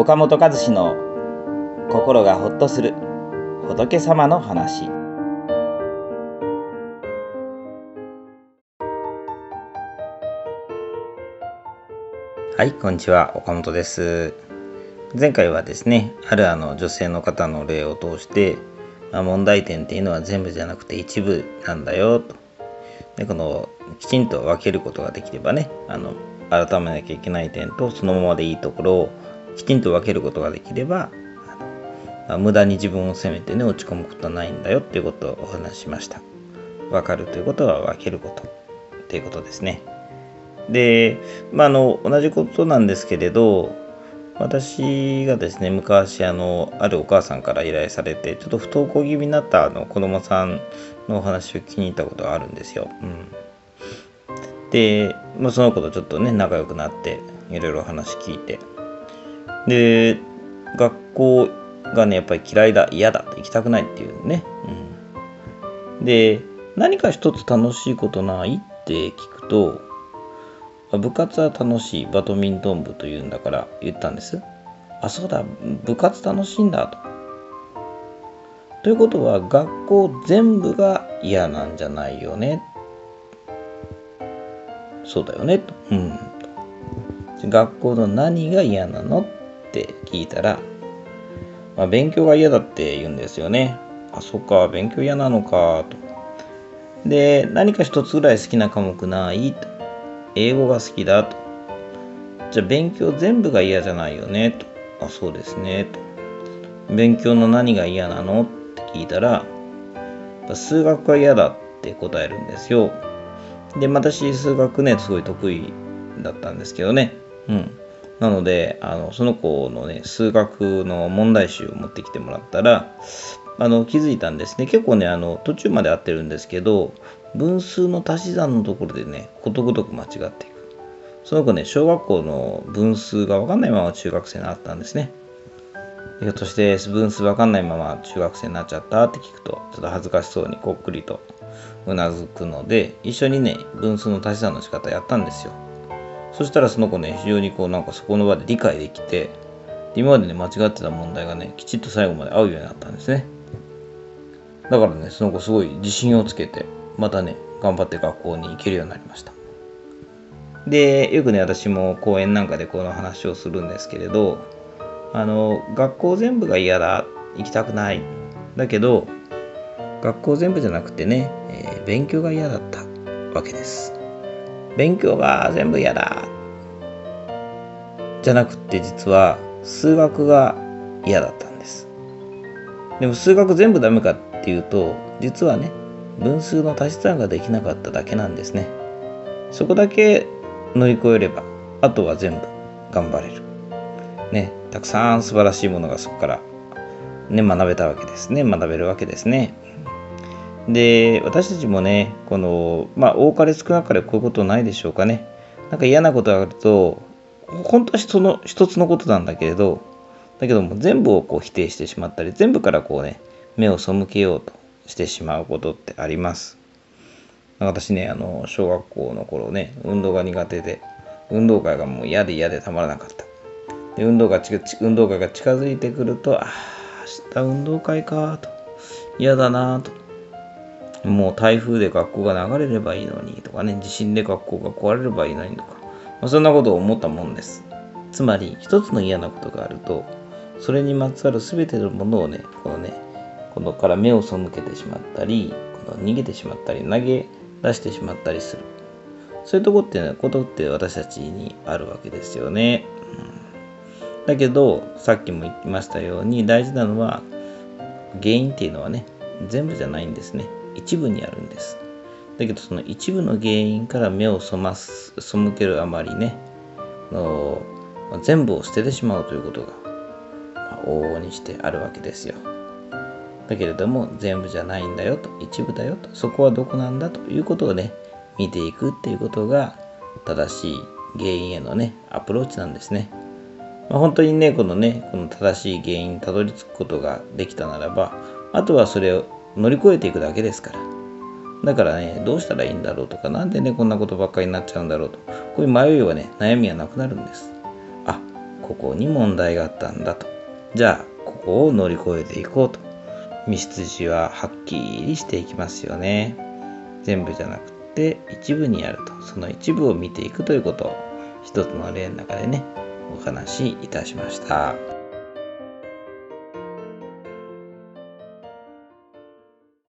岡本和志の心がほっとする仏様の話。はいこんにちは。岡本です。前回はですねあるあの女性の方の例を通して、まあ、問題点っていうのは全部じゃなくて一部なんだよと。でこのきちんと分けることができればねあの改めなきゃいけない点とそのままでいいところをきちんと分けることができればあの、まあ、無駄に自分を責めてね落ち込むことはないんだよっていうことをお話ししました。分かるということは分けること。っていうことですね。で、まあ、あの同じことなんですけれど私がですね昔あのあるお母さんから依頼されてちょっと不登校気味になったあの子供さんのお話を聞きに行ったことがあるんですよ。うん、で、まあ、その子とちょっとね仲良くなっていろいろ話聞いて。で学校がねやっぱり嫌いだ嫌だ行きたくないっていうね、うん、で何か一つ楽しいことないって聞くと部活は楽しいバドミントン部というんだから言ったんです。あそうだ部活楽しいんだと。ということは学校全部が嫌なんじゃないよね。そうだよねと。うん。学校の何が嫌なのって聞いたら、まあ、勉強が嫌だって言うんですよね。あ、そっか、勉強嫌なのか、と。で、何か一つぐらい好きな科目ない？と。英語が好きだと。じゃあ勉強全部が嫌じゃないよね？と。あ、そうですねと。勉強の何が嫌なの？って聞いたら、数学が嫌だって答えるんですよ。で、私、数学ね、すごい得意だったんですけどね。うん。なので、あの、その子のね、数学の問題集を持ってきてもらったら、あの、気づいたんですね。結構ね、あの、途中まで合ってるんですけど、分数の足し算のところでね、ことごとく間違っていく。その子ね、小学校の分数がわかんないまま中学生になったんですね。ひょっとして分数わかんないまま中学生になっちゃったって聞くと、ちょっと恥ずかしそうにこっくりとうなずくので一緒にね分数の足し算の仕方やったんですよそしたらその子ね非常にこうなんかそこの場で理解できて今までね間違ってた問題がねきちっと最後まで合うようになったんですね。だからねその子すごい自信をつけてまたね頑張って学校に行けるようになりました。でよくね私も講演なんかでこの話をするんですけれどあの学校全部が嫌だ行きたくない。だけど学校全部じゃなくてね、えー、勉強が嫌だったわけです。勉強が全部嫌だじゃなくって実は数学が嫌だったんです。でも数学全部ダメかっていうと実はね分数の足し算ができなかっただけなんですね。そこだけ乗り越えればあとは全部頑張れる。ね、たくさん素晴らしいものがそこからね学べたわけですね学べるわけですね。で、私たちもね、この、まあ、多かれ少なかれこういうことないでしょうかね。なんか嫌なことがあると、本当はその一つのことなんだけれど、だけども全部をこう否定してしまったり、全部からこうね、目を背けようとしてしまうことってあります。私ね、あの、小学校の頃ね、運動が苦手で、運動会がもう嫌で嫌でたまらなかった。で運動が運動会が近づいてくると、ああ、明日運動会かと、嫌だなと。もう台風で学校が流れればいいのにとかね、地震で学校が壊れればいいのにとか、まあ、そんなことを思ったもんです。つまり、一つの嫌なことがあると、それにまつわる全てのものをね、このね、このから目を背けてしまったり、この逃げてしまったり、投げ出してしまったりする。そういうとこってね、ことって私たちにあるわけですよね。うん、だけど、さっきも言いましたように、大事なのは、原因っていうのはね、全部じゃないんですね。一部にあるんです。だけどその一部の原因から目を背ます背けるあまりねの全部を捨ててしまうということが、往々にしてあるわけですよ。だけれども全部じゃないんだよと一部だよとそこはどこなんだということをね見ていくっていうことが正しい原因へのねアプローチなんですね。まあ、本当にねこのねこの正しい原因にたどり着くことができたならばあとはそれを乗り越えていくだけですから。だからね、どうしたらいいんだろうとか、なんでね、こんなことばっかりになっちゃうんだろうと。こういう迷いはね、悩みはなくなるんです。あ、ここに問題があったんだと。じゃあ、ここを乗り越えていこうと。道筋ははっきりしていきますよね。全部じゃなくて一部にやると。その一部を見ていくということを一つの例の中でね、お話しいたしました。